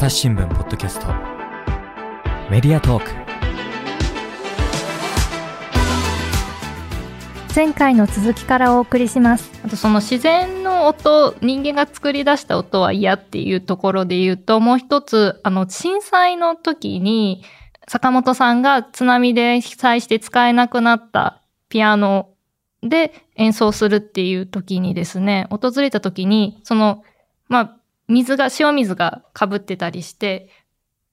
朝日新聞ポッドキャスト。メディアトーク。前回の続きからお送りします。あとその自然の音、人間が作り出した音は嫌っていうところで言うと、もう一つ、あの、震災の時に、坂本さんが津波で被災して使えなくなったピアノで演奏するっていう時にですね、訪れた時に、その、まあ、水が、塩水が被ってたりして、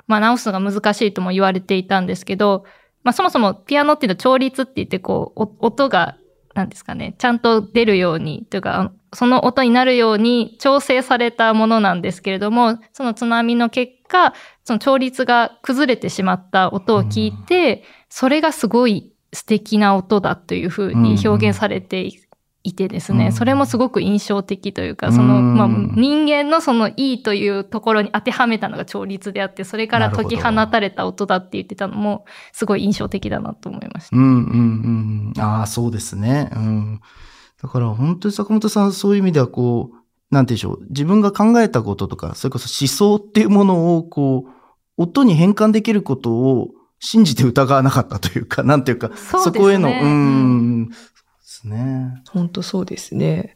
まあ直すのが難しいとも言われていたんですけど、まあそもそもピアノっていうのは調律って言ってこう、音がなんですかね、ちゃんと出るように、というか、その音になるように調整されたものなんですけれども、その津波の結果、その調律が崩れてしまった音を聞いて、それがすごい素敵な音だというふうに表現されていてですね、それもすごく印象的というか、その、まあ、人間のそのいいというところに当てはめたのが調律であって、それから解き放たれた音だって言ってたのも、すごい印象的だなと思いました。うんうんうん。ああ、そうですね。うん。だから本当に坂本さんそういう意味ではこう、なんて言うんでしょう。自分が考えたこととか、それこそ思想っていうものをこう、音に変換できることを信じて疑わなかったというか、なんていうか、そ,、ね、そこへの、うん、ですね。本当そうですね。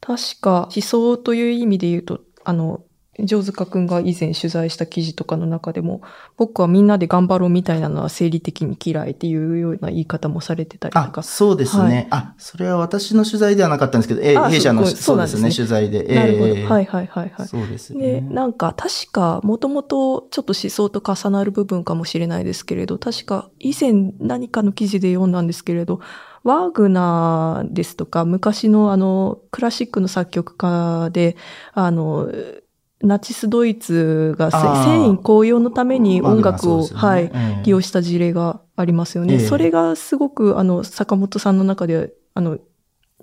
確か思想という意味で言うと、あの、上塚くんが以前取材した記事とかの中でも、僕はみんなで頑張ろうみたいなのは生理的に嫌いっていうような言い方もされてたりとか。あ、そうですね。はい、あ、それは私の取材ではなかったんですけど、え弊社のそうですね、取材で。なるほど。はいはいはいはい。そうですね。で、なんか確か、もともとちょっと思想と重なる部分かもしれないですけれど、確か以前何かの記事で読んだんですけれど、ワーグナーですとか、昔のあの、クラシックの作曲家で、あの、ナチスドイツが戦意高揚のために音楽を、ね、はい、利用した事例がありますよね。えー、それがすごく、あの、坂本さんの中で、あの、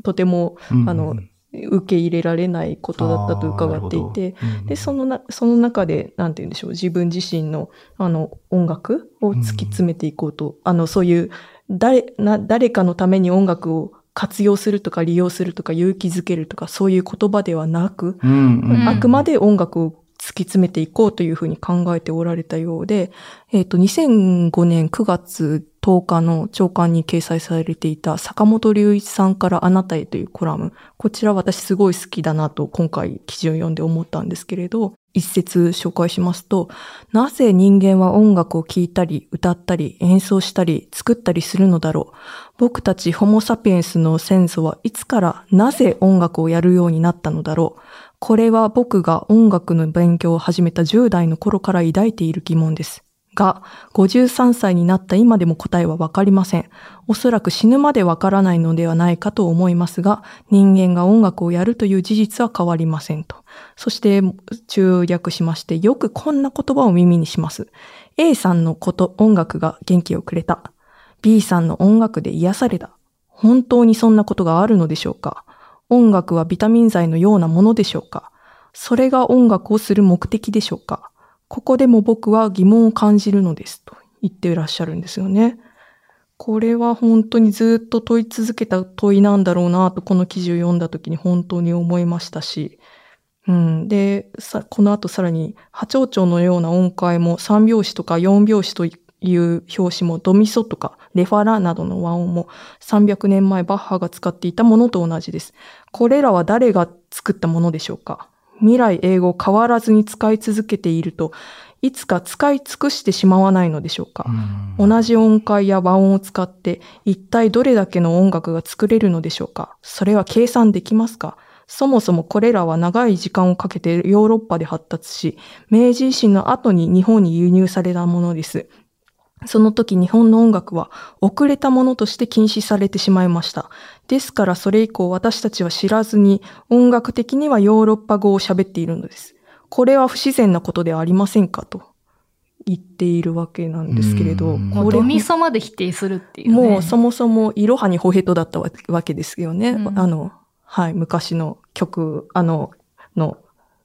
とても、うん、あの、受け入れられないことだったと伺っていて、うん、で、そのな、その中で、なんて言うんでしょう、自分自身の、あの、音楽を突き詰めていこうと、うん、あの、そういう誰、な、誰かのために音楽を活用するとか利用するとか勇気づけるとかそういう言葉ではなく、うんうん、あくまで音楽を突き詰めていこうというふうに考えておられたようで、えっ、ー、と、2005年9月10日の朝刊に掲載されていた坂本隆一さんからあなたへというコラム。こちら私すごい好きだなと今回記事を読んで思ったんですけれど、一節紹介しますと、なぜ人間は音楽を聴いたり、歌ったり、演奏したり、作ったりするのだろう。僕たちホモサピエンスの先祖はいつからなぜ音楽をやるようになったのだろう。これは僕が音楽の勉強を始めた10代の頃から抱いている疑問です。が、53歳になった今でも答えはわかりません。おそらく死ぬまでわからないのではないかと思いますが、人間が音楽をやるという事実は変わりませんと。そして、中略しまして、よくこんな言葉を耳にします。A さんのこと、音楽が元気をくれた。B さんの音楽で癒された。本当にそんなことがあるのでしょうか音楽はビタミン剤のようなものでしょうかそれが音楽をする目的でしょうかここでも僕は疑問を感じるのですと言っていらっしゃるんですよね。これは本当にずっと問い続けた問いなんだろうなとこの記事を読んだ時に本当に思いましたし、うん。で、さ、この後さらに、波長長のような音階も3拍子とか4拍子という表紙もドミソとかレファラなどの和音も300年前バッハが使っていたものと同じです。これらは誰が作ったものでしょうか？未来英語変わらずに使い続けていると、いつか使い尽くしてしまわないのでしょうか？同じ音階や和音を使って一体どれだけの音楽が作れるのでしょうか？それは計算できますか？そもそもこれらは長い時間をかけてヨーロッパで発達し、明治維新の後に日本に輸入されたものです。その時日本の音楽は遅れたものとして禁止されてしまいました。ですからそれ以降私たちは知らずに音楽的にはヨーロッパ語を喋っているのです。これは不自然なことではありませんか？と言っているわけなんですけれど。これドミソまで否定するっていう、ね、もうそもそもイロハにホヘトだったわけですよね。うん、あの、はい、昔の曲、あの、の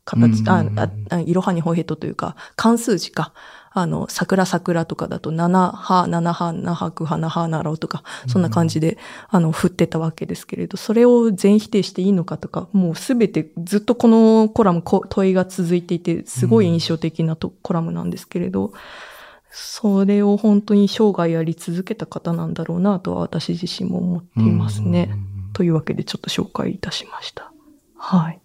形、うんあ、あ、あいろはにほへとというか、関数字か。あの、桜桜とかだと、七波、七波、那覇波、那覇なろとか、そんな感じで、あの、振ってたわけですけれど、それを全否定していいのかとか、もうすべてずっとこのコラムこ問いが続いていて、すごい印象的なと、コラムなんですけれど、それを本当に生涯やり続けた方なんだろうなとは私自身も思っていますね。というわけでちょっと紹介いたしました。はい。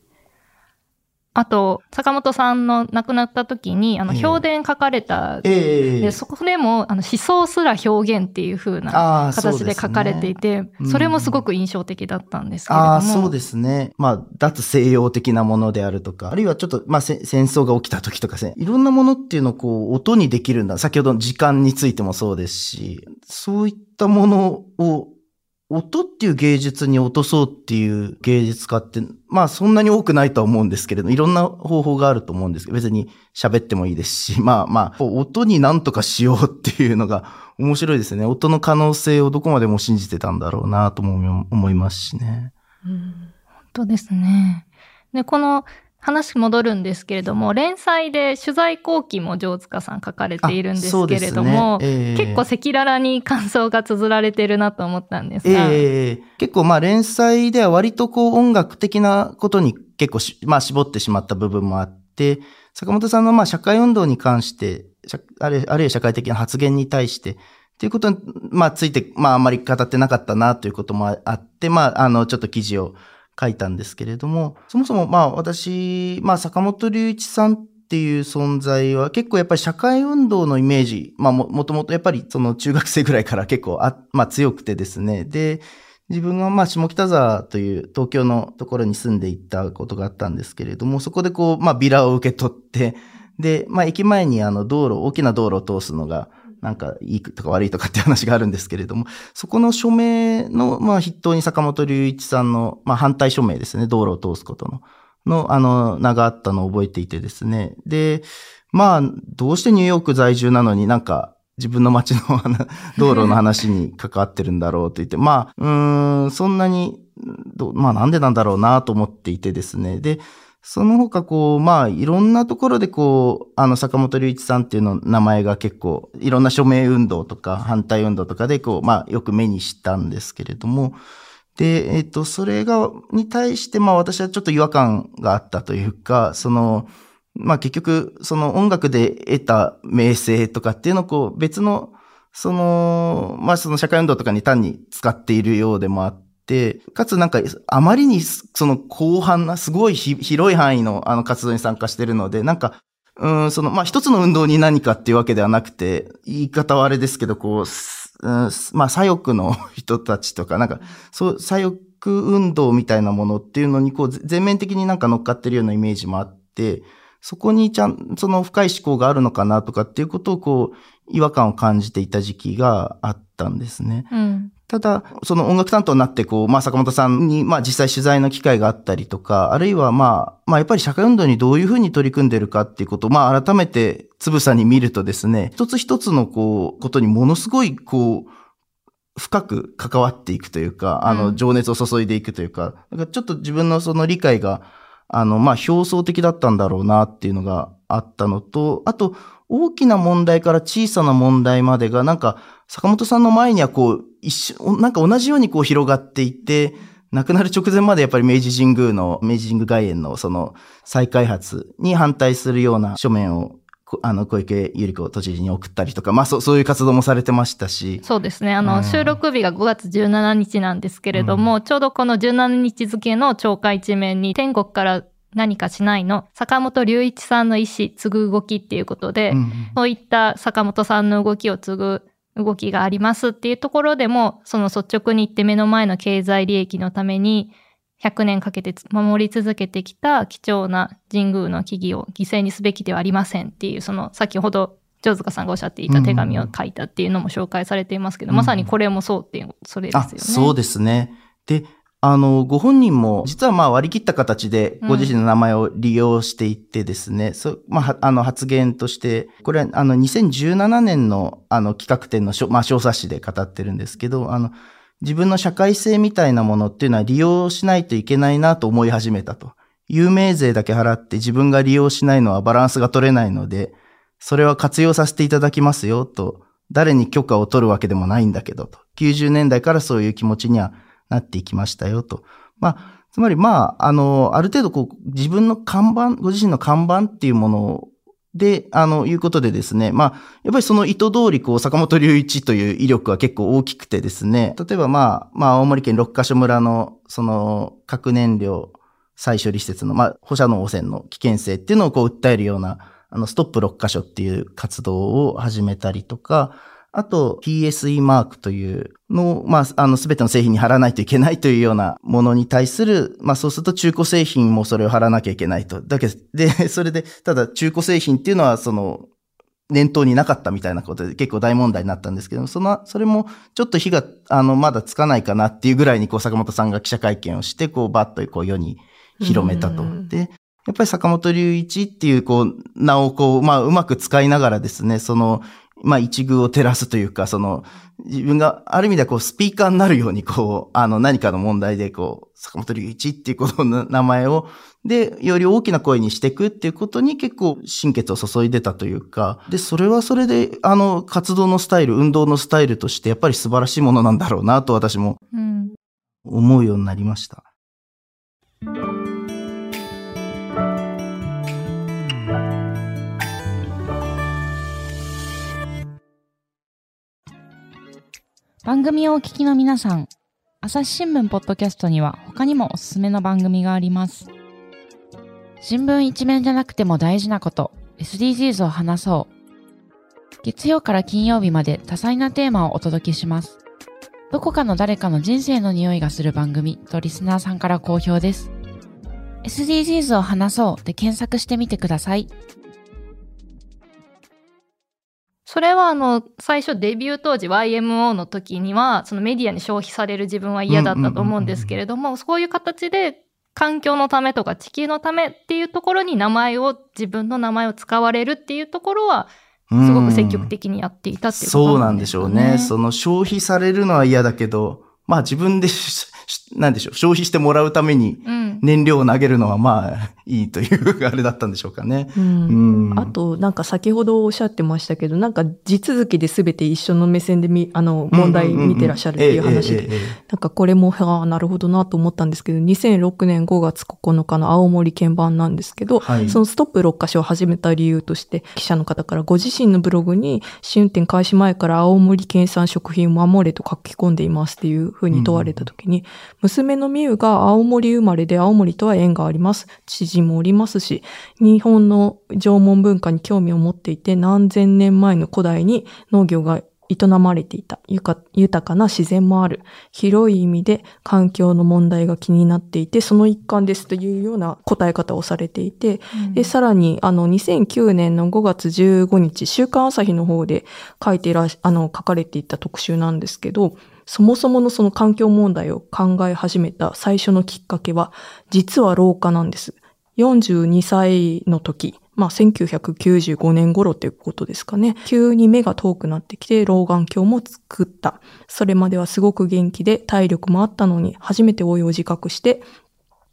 あと、坂本さんの亡くなった時に、あの、ええ評伝書かれた、ええで、そこでも、あの、思想すら表現っていう風な形で書かれていて、そねそれもすごく印象的だったんですけれども。ああ、そうですね。まあ、脱西洋的なものであるとか、あるいはちょっと、まあ、せ戦争が起きた時とかね、いろんなものっていうのをこう、音にできるんだ。先ほどの時間についてもそうですし、そういったものを、音っていう芸術に落とそうっていう芸術家って、まあそんなに多くないとは思うんですけれど、いろんな方法があると思うんですけど、別に喋ってもいいですし、まあまあ、音に何とかしようっていうのが 面白いですね。音の可能性をどこまでも信じてたんだろうなとも思いますしね。うん本当ですね。で、この話戻るんですけれども、連載で取材後期も城塚さん書かれているんですけれども、ね。ええ。結構赤裸々に感想が綴られてるなと思ったんですが、ええ。結構まあ連載では割とこう音楽的なことに結構し、まあ絞ってしまった部分もあって、坂本さんのまあ社会運動に関して、社あるあるいは社会的な発言に対して、っていうことに、まあついて、まああんまり語ってなかったなということもあって、まああのちょっと記事を書いたんですけれども、そもそもまあ私、まあ坂本隆一さんっていう存在は結構やっぱり社会運動のイメージ、まあももともとやっぱりその中学生ぐらいから結構あ、まあ強くてですね。で、自分がまあ下北沢という東京のところに住んでいったことがあったんですけれども、そこでこう、まあビラを受け取って、で、まあ駅前にあの道路、大きな道路を通すのが、なんかいいとか悪いとかって話があるんですけれども、そこの署名の、まあ筆頭に坂本隆一さんの、まあ反対署名ですね、道路を通すことの、の、あの、名があったのを覚えていてですね。で、まあ、どうしてニューヨーク在住なのになんか、自分の街の 道路の話に関わってるんだろうと言って、まあ、うーん、そんなに、どまあなんでなんだろうなと思っていてですね。で、その他こう、まあいろんなところでこう、あの坂本龍一さんっていうの名前が結構、いろんな署名運動とか反対運動とかでこう、まあよく目にしたんですけれども、で、えっと、それが、に対してまあ私はちょっと違和感があったというか、その、まあ結局、その音楽で得た名声とかっていうのをこう別の、その、まあその社会運動とかに単に使っているようでもあってて、かつなんかあまりにその広範な、すごい広い範囲のあの活動に参加してるので、なんか、うん、その、まあ一つの運動に何かっていうわけではなくて、言い方はあれですけど、こう、うん、まあ左翼の 人たちとか、なんか、そう、左翼運動みたいなものっていうのに、こう、全面的になんか乗っかってるようなイメージもあって、そこにちゃん、その深い思考があるのかなとかっていうことをこう、違和感を感じていた時期があったんですね。うん。ただ、その音楽担当になって、こう、まあ、坂本さんに、まあ、実際取材の機会があったりとか、あるいは、まあ、まあ、やっぱり社会運動にどういうふうに取り組んでるかっていうことを、まあ、改めて、つぶさに見るとですね、一つ一つの、こう、ことにものすごい、こう、深く関わっていくというか、あの、うん情熱を注いでいくというか、だからちょっと自分のその理解が、あの、まあ、表層的だったんだろうなっていうのがあったのと、あと、大きな問題から小さな問題までが、なんか、坂本さんの前にはこう、一緒、なんか同じようにこう広がっていて、亡くなる直前までやっぱり明治神宮の、明治神宮外苑のその再開発に反対するような書面を、こあの、小池百合子都知事に送ったりとか、まあそう、そういう活動もされてましたし、そうですね。あの、うん。収録日が5月17日なんですけれども、ちょうどこの17日付の超過一面に、天国から何かしないの、坂本隆一さんの意思、継ぐ動きっていうことで、うんそういった坂本さんの動きを継ぐ動きがありますっていうところでも、その率直に言って目の前の経済利益のために、100年かけて守り続けてきた貴重な神宮の木々を犠牲にすべきではありませんっていう、その先ほど、城塚さんがおっしゃっていた手紙を書いたっていうのも紹介されていますけど、うんまさにこれもそうっていう、それですよあね。、そうですね。で、あの、ご本人も、実はまあ割り切った形で、ご自身の名前を利用していってですね、そう、まあ、はあの、発言として、これは、あの、2017年の、あの、企画展のまあ、小冊子で語ってるんですけど、あの、自分の社会性みたいなものっていうのは利用しないといけないなと思い始めたと。有名税だけ払って自分が利用しないのはバランスが取れないので、それは活用させていただきますよと、誰に許可を取るわけでもないんだけどと。90年代からそういう気持ちにはなっていきましたよと。まあ、つまりまあ、あの、ある程度こう、自分の看板、ご自身の看板っていうもので、あの、いうことでですね、まあ、やっぱりその意図通り、こう、坂本隆一という威力は結構大きくてですね、例えばまあ、まあ、青森県六ヶ所村の、その、核燃料再処理施設の、まあ、放射能汚染の危険性っていうのをこう、訴えるような、あの、ストップ六箇所っていう活動を始めたりとか、あと PSE マークというのを、まあ、あの、すべての製品に貼らないといけないというようなものに対する、まあ、そうすると中古製品もそれを貼らなきゃいけないと。だけど、で、それで、ただ中古製品っていうのは、その、念頭になかったみたいなことで結構大問題になったんですけどその、それもちょっと火が、あの、まだつかないかなっていうぐらいに、こう、坂本さんが記者会見をして、こう、バッとこう、世に広めたと。で、やっぱり坂本隆一っていう、こう、名をこう、まあ、うまく使いながらですね、その、まあ、一遇を照らすというか、その、自分がある意味ではこう、スピーカーになるように、こう、あの、何かの問題で、こう、坂本隆一っていうことの名前を、で、より大きな声にしていくっていうことに結構心血を注いでたというか、で、それはそれで、あの、活動のスタイル、運動のスタイルとして、やっぱり素晴らしいものなんだろうなと私も、思うようになりました。番組をお聞きの皆さん、朝日新聞ポッドキャストには他にもおすすめの番組があります。新聞一面じゃなくても大事なこと、SDGs を話そう。月曜から金曜日まで多彩なテーマをお届けします。どこかの誰かの人生の匂いがする番組とリスナーさんから好評です。SDGs を話そうで検索してみてください。それはあの、最初デビュー当時 YMO の時には、そのメディアに消費される自分は嫌だったと思うんですけれども、そういう形で環境のためとか地球のためっていうところに名前を、自分の名前を使われるっていうところは、すごく積極的にやっていたっていうこと、ね、そうなんでしょうね。その消費されるのは嫌だけど、まあ自分でなんでしょう、消費してもらうために燃料を投げるのはまあいいというあれだったんでしょうかね。うん。うん、あと、なんか先ほどおっしゃってましたけど、なんか地続きで全て一緒の目線でみ、あの、問題見てらっしゃるっていう話で、なんかこれも、ああ、なるほどなと思ったんですけど、2006年5月9日の青森鍵盤なんですけど、はい、そのストップ6箇所を始めた理由として、記者の方からご自身のブログに、試運転開始前から青森県産食品を守れと書き込んでいますっていうふうに問われたときに、娘の美優が青森生まれで青森とは縁があります。知人もおりますし、日本の縄文文化に興味を持っていて、何千年前の古代に農業が営まれていた豊かな自然もある。広い意味で環境の問題が気になっていて、その一環ですというような答え方をされていて、うん、で、さらに、あの、2009年の5月15日、週刊朝日の方で書いてらあの、書かれていた特集なんですけど、そもそものその環境問題を考え始めた最初のきっかけは、実は老化なんです。42歳の時、まあ1995年頃ということですかね。急に目が遠くなってきて老眼鏡も作った。それまではすごく元気で体力もあったのに初めて老いを自覚して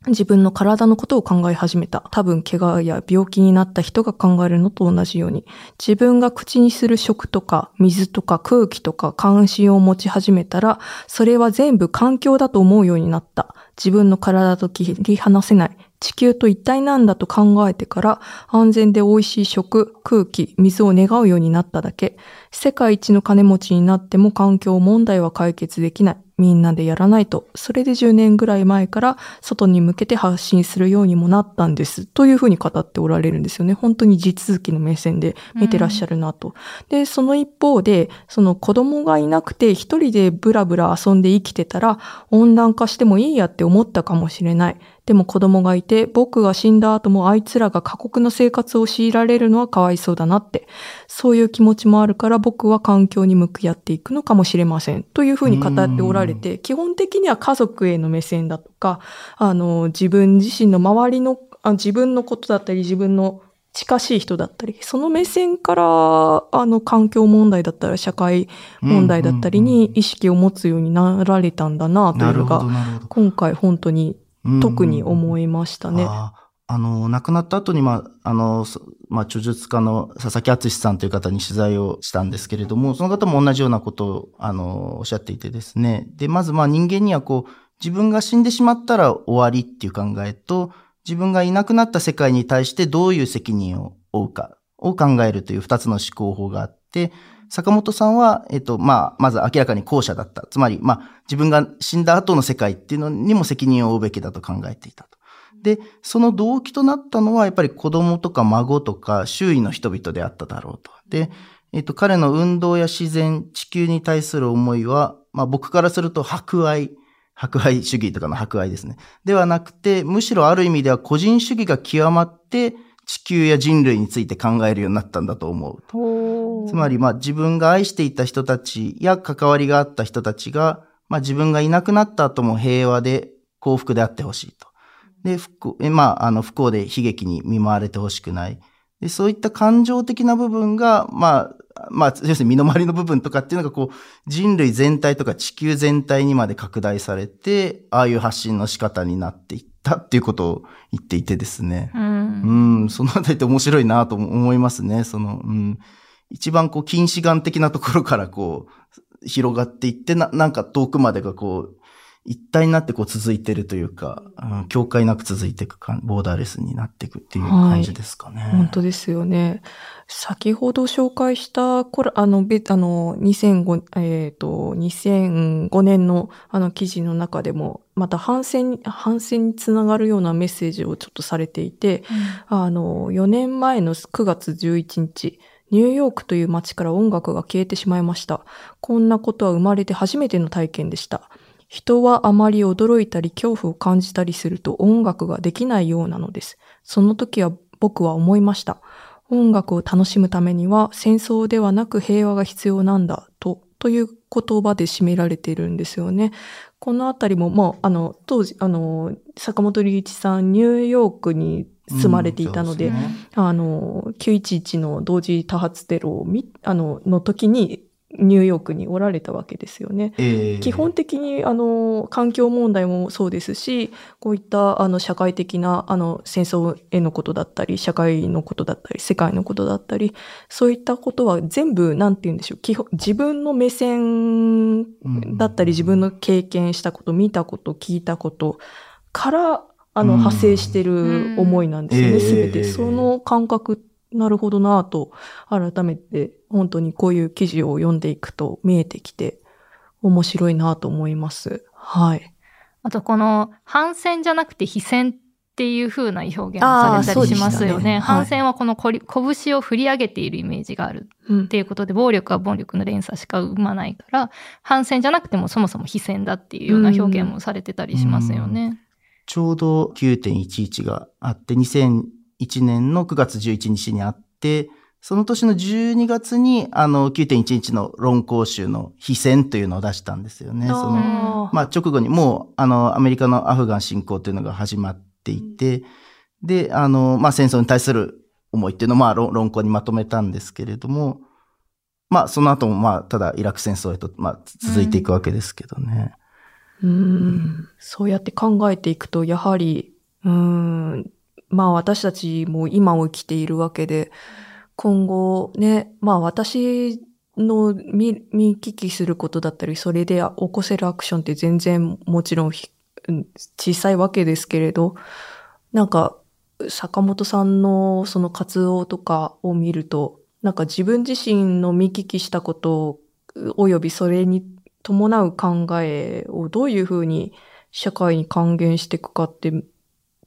自分の体のことを考え始めた。多分怪我や病気になった人が考えるのと同じように。自分が口にする食とか水とか空気とか関心を持ち始めたら、それは全部環境だと思うようになった。自分の体と切り離せない。地球と一体なんだと考えてから安全で美味しい食、空気、水を願うようになっただけ。世界一の金持ちになっても環境問題は解決できない。みんなでやらないと。それで10年ぐらい前から外に向けて発信するようにもなったんです。というふうに語っておられるんですよね。本当に地続きの目線で見てらっしゃるなと。うん、で、その一方で、その子供がいなくて一人でブラブラ遊んで生きてたら温暖化してもいいやって思ったかもしれない。でも子供がいて、僕が死んだ後もあいつらが過酷な生活を強いられるのはかわいそうだなって。そういう気持ちもあるから僕は環境に向き合っていくのかもしれません。というふうに語っておられて、基本的には家族への目線だとか、あの、自分自身の周りの、あ自分のことだったり、自分の近しい人だったり、その目線から、あの、環境問題だったら、社会問題だったりに意識を持つようになられたんだな、というのが、今回本当に特に思いましたね。あの、亡くなった後に、まあ、あの、まあ、著述家の佐々木敦さんという方に取材をしたんですけれども、その方も同じようなことを、あの、おっしゃっていてですね。で、まず、まあ、人間にはこう、自分が死んでしまったら終わりっていう考えと、自分がいなくなった世界に対してどういう責任を負うかを考えるという二つの思考法があって、坂本さんは、えっと、まあ、まず明らかに後者だった。つまり、まあ、自分が死んだ後の世界っていうのにも責任を負うべきだと考えていたと。で、その動機となったのは、やっぱり子供とか孫とか周囲の人々であっただろうと。で、えっと、彼の運動や自然、地球に対する思いは、まあ僕からすると博愛、博愛主義とかの博愛ですね。ではなくて、むしろある意味では個人主義が極まって、地球や人類について考えるようになったんだと思うと。つまり、まあ自分が愛していた人たちや関わりがあった人たちが、まあ自分がいなくなった後も平和で幸福であってほしいと。で、不幸、えまあ、あの、不幸で悲劇に見舞われてほしくない。で、そういった感情的な部分が、まあ、まあ、要するに身の回りの部分とかっていうのがこう、人類全体とか地球全体にまで拡大されて、ああいう発信の仕方になっていったっていうことを言っていてですね。うんうん、そのあたりって面白いなと思いますね。その、うん、一番こう、近視眼的なところからこう、広がっていって、な、なんか遠くまでがこう、一体になってこう続いてるというか、うん、境界なく続いていくか、ボーダーレスになっていくっていう感じですかね。本当ですよね。先ほど紹介した、これ、あの、べあの、2005、えっ、と、2005年のあの記事の中でも、また反戦に、反戦につながるようなメッセージをちょっとされていて、あの、4年前の9月11日、ニューヨークという街から音楽が消えてしまいました。こんなことは生まれて初めての体験でした。人はあまり驚いたり恐怖を感じたりすると音楽ができないようなのです。その時は僕は思いました。音楽を楽しむためには戦争ではなく平和が必要なんだと、という言葉で締められているんですよね。このあたりも、もう、あの、当時、あの、坂本龍一さん、ニューヨークに住まれていたので、うんそうすねあの、911の同時多発テロを見、あの、の時にニューヨークにおられたわけですよね。ええ。基本的に、あの、環境問題もそうですし、こういった、あの、社会的な、あの、戦争へのことだったり、社会のことだったり、世界のことだったり、そういったことは全部、なんて言うんでしょう、基本、自分の目線だったり、自分の経験したこと、見たこと、聞いたことから、あの、うん。派生してる思いなんですよね、うん。すべて。ええ。その感覚、なるほどなぁと、改めて、本当にこういう記事を読んでいくと見えてきて、面白いなぁと思います。はい。あとこの反戦じゃなくて非戦っていう風な表現をされたりしますよね。ねはい反戦はこのこり拳を振り上げているイメージがあるうんっていうことで、暴力は暴力の連鎖しか生まないから、反戦じゃなくてもそもそも非戦だっていうような表現もされてたりしますよね。ちょうど9.11があって、2001年の9月11日にあって、その年の12月に、あの、9.11の論考集の非戦というのを出したんですよね。そのまあ、直後にもう、あの、アメリカのアフガン侵攻というのが始まっていて、で、あの、まあ、戦争に対する思いっていうのを、まあ、論論考にまとめたんですけれども、まあ、その後も、まあ、ただ、イラク戦争へと、まあ、続いていくわけですけどね。うんそうやって考えていくと、やはり、うん、まあ私たちも今を生きているわけで、今後ね、まあ私の見聞きすることだったり、それで起こせるアクションって全然もちろんひうん小さいわけですけれど、なんか坂本さんのその活動とかを見ると、なんか自分自身の見聞きしたことおよびそれに伴う考えをどういうふうに社会に還元していくかって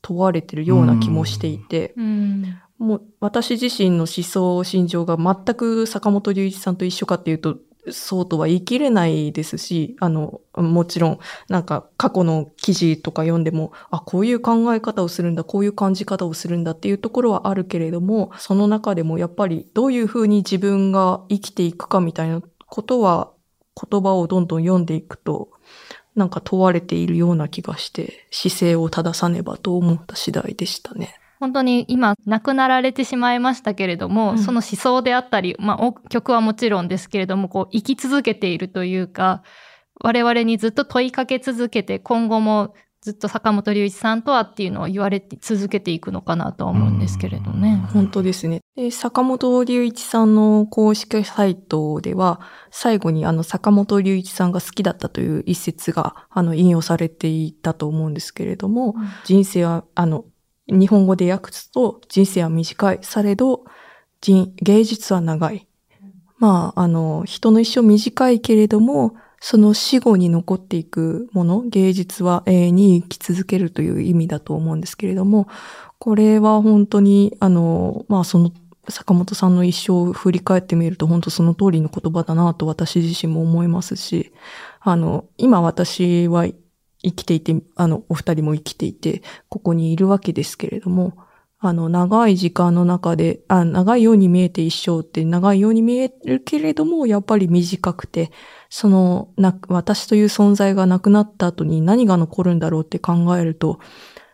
問われてるような気もしていて、うん。もう私自身の思想、心情が全く坂本龍一さんと一緒かっていうと、そうとは言い切れないですし、あの、もちろん、なんか過去の記事とか読んでも、あ、こういう考え方をするんだ、こういう感じ方をするんだっていうところはあるけれども、その中でもやっぱりどういうふうに自分が生きていくかみたいなことは、言葉をどんどん読んでいくと、なんか問われているような気がして、姿勢を正さねばと思った次第でしたね。本当に今亡くなられてしまいましたけれども、うんその思想であったり、まあ、お曲はもちろんですけれどもこう生き続けているというか我々にずっと問いかけ続けて今後もずっと坂本龍一さんとはっていうのを言われて続けていくのかなとは思うんですけれどね。本当ですね。で、坂本龍一さんの公式サイトでは、最後にあの坂本龍一さんが好きだったという一節があの引用されていたと思うんですけれども、うん人生は、あの、日本語で訳すと、人生は短い。されど、人、芸術は長い。まあ、あの、人の一生短いけれども、その死後に残っていくもの、芸術は永遠に生き続けるという意味だと思うんですけれども、これは本当に、あの、まあ、その、坂本さんの一生を振り返ってみると、本当その通りの言葉だなと私自身も思いますし、あの、今私は生きていて、あの、お二人も生きていて、ここにいるわけですけれども、あの、長い時間の中で、あ、長いように見えて一生って長いように見えるけれども、やっぱり短くて、その、な、私という存在がなくなった後に何が残るんだろうって考えると、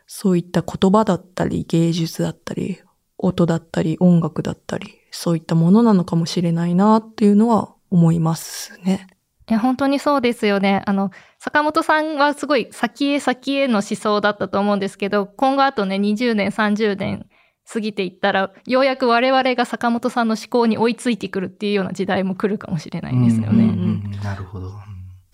そういった言葉だったり、芸術だったり、音だったり、音楽だったり、そういったものなのかもしれないなっていうのは思いますね。いや、本当にそうですよね。あの、坂本さんはすごい先へ先への思想だったと思うんですけど、今後あとね、20年、30年過ぎていったら、ようやく我々が坂本さんの思考に追いついてくるっていうような時代も来るかもしれないですよね。うんうんうんなるほど。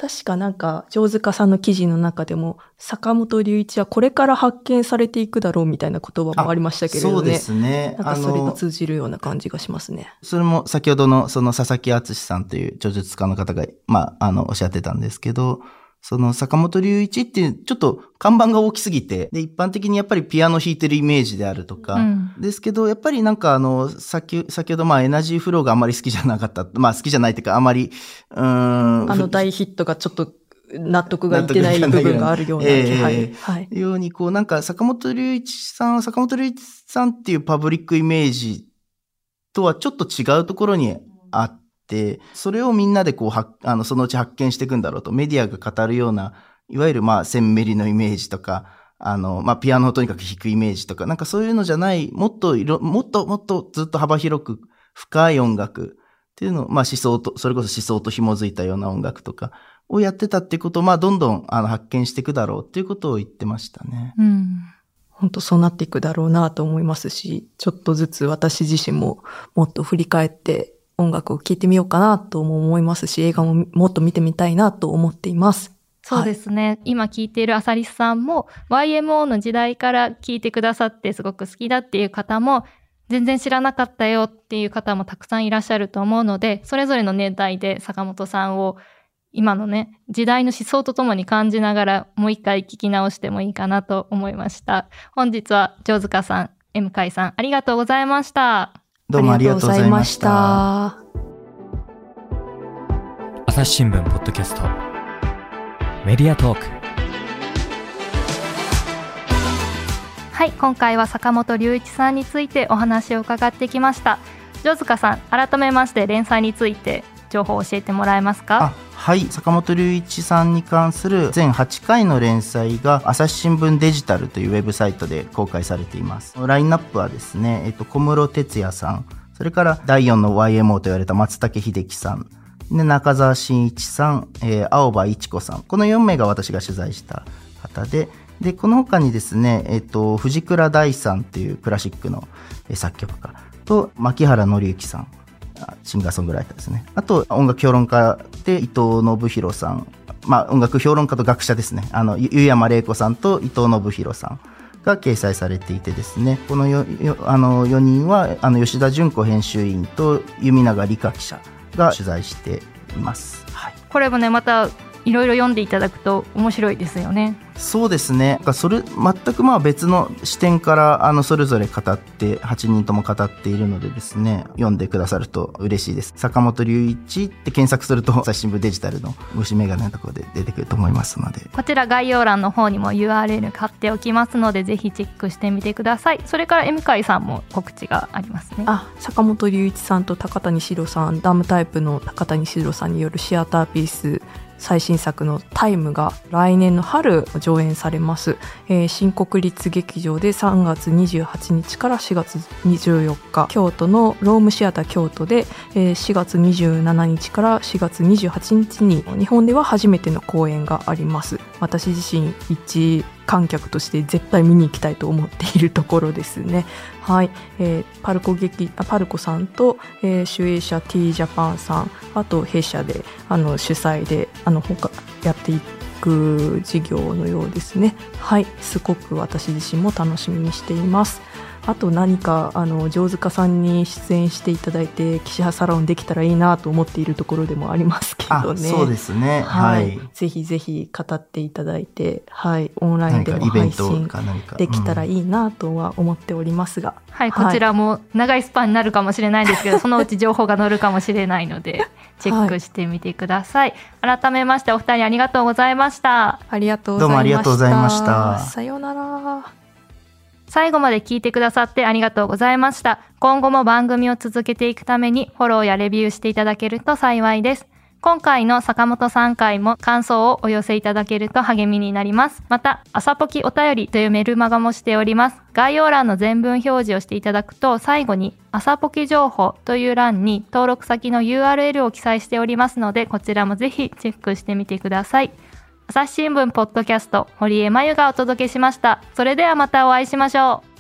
確かなんか、上塚さんの記事の中でも、坂本龍一はこれから発見されていくだろうみたいな言葉もありましたけれどね。そうですね。なんかそれあのが通じるような感じがしますね。それも先ほどのその佐々木敦さんという著述家の方が、まあ、あの、おっしゃってたんですけど、その坂本龍一ってちょっと看板が大きすぎて、で、一般的にやっぱりピアノ弾いてるイメージであるとか、うんですけど、やっぱりなんかあの、先、先ほどまあエナジーフローがあんまり好きじゃなかった。まあ好きじゃないっていうか、あまり、うーん。あの大ヒットがちょっと納得がいってない部分があるような気配。ええはい。ように、こう、なんか、坂本龍一さん、坂本龍一さんっていうパブリックイメージとはちょっと違うところにあって、それをみんなでこう、はあの、そのうち発見していくんだろうと、メディアが語るような、いわゆるまあ、センメリのイメージとか、あの、まあ、ピアノをとにかく弾くイメージとか、なんかそういうのじゃない、もっといろ、もっともっとずっと幅広く深い音楽っていうのを、まあ、思想と、それこそ思想と紐づいたような音楽とかをやってたっていうことを、まあ、どんどん、あの、発見していくだろうっていうことを言ってましたね。うん。本当そうなっていくだろうなと思いますし、ちょっとずつ私自身ももっと振り返って音楽を聴いてみようかなとも思いますし、映画ももっと見てみたいなと思っています。そうですね。今聞いているアサリスさんも YMO の時代から聞いてくださってすごく好きだっていう方も全然知らなかったよっていう方もたくさんいらっしゃると思うので、それぞれの年代で坂本さんを今のね、時代の思想とともに感じながらもう一回聞き直してもいいかなと思いました。本日は城塚さん、M 海さん、ありがとうございました。どうもありがとうございました。朝日新聞ポッドキャストメディアトークはい、今回は坂本龍一さんについてお話を伺ってきました。城塚さん、改めまして連載について情報を教えてもらえますか？あはい。坂本龍一さんに関する全8回の連載が朝日新聞デジタルというウェブサイトで公開されています。ラインナップはですね、えっと、小室哲哉さん。それから第4の YMO と言われた松竹秀樹さん。で中澤真一さん、えー青葉一子さん。この4名が私が取材した方で。でこの他にですね、えっと、藤倉大さんというクラシックの作曲家と牧原紀之さん。シンガーソングライターですね。あと、音楽評論家で伊藤信弘さん。まあ、音楽評論家と学者ですね。あの、湯山玲子さんと伊藤信弘さんが掲載されていてですね。このよよあの4人は、あの、吉田純子編集員と弓永理香記者が取材しています。はい。これもね、またいろいろ読んでいただくと面白いですよね。そうですね。それ、全くまあ別の視点から、あの、それぞれ語って、8人とも語っているのでですね、読んでくださると嬉しいです。坂本龍一って検索すると、朝日新聞デジタルの虫眼鏡のところで出てくると思いますので。こちら概要欄の方にも URL 貼っておきますので、ぜひチェックしてみてください。それから M 海さんも告知がありますね。あ、坂本龍一さんと高谷史郎さん、ダムタイプの高谷史郎さんによるシアターピース最新作のタイムが来年の春上演されます。えー新国立劇場で3月28日から4月24日、京都のロームシアター京都で、えー4月27日から4月28日に日本では初めての公演があります。私自身一観客として絶対見に行きたいと思っているところですね。はい、えーパルコ劇あパルコさんと、えー、主演者 T ジャパンさんあと弊社であの主催であの他やっていく事業のようですね。はい、すごく私自身も楽しみにしています。あと何かあの上手家さんに出演していただいて岸派サロンできたらいいなと思っているところでもありますけあどね。そうですね。ははいい。ぜひぜひ語っていただいて、はい、オンラインでも配信。できたらい。いいなとは思っておりますが、はい、はいこちらも長いスパンになるかもしれないんですけど、そのうち情報が載るかもしれないので、チェックしてみてください。改めましてお二人ありがとうございました。ありがとうございました。どうもありがとうございましたさようなら。最後まで聞いてくださってありがとうございました。今後も番組を続けていくためにフォローやレビューしていただけると幸いです。今回の坂本さん回も感想をお寄せいただけると励みになります。また、朝ポキお便りというメルマガもしております。概要欄の全文表示をしていただくと、最後に朝ポキ情報という欄に登録先の URL を記載しておりますので、こちらもぜひチェックしてみてください。朝日新聞ポッドキャスト、堀江真由がお届けしました。それではまたお会いしましょう。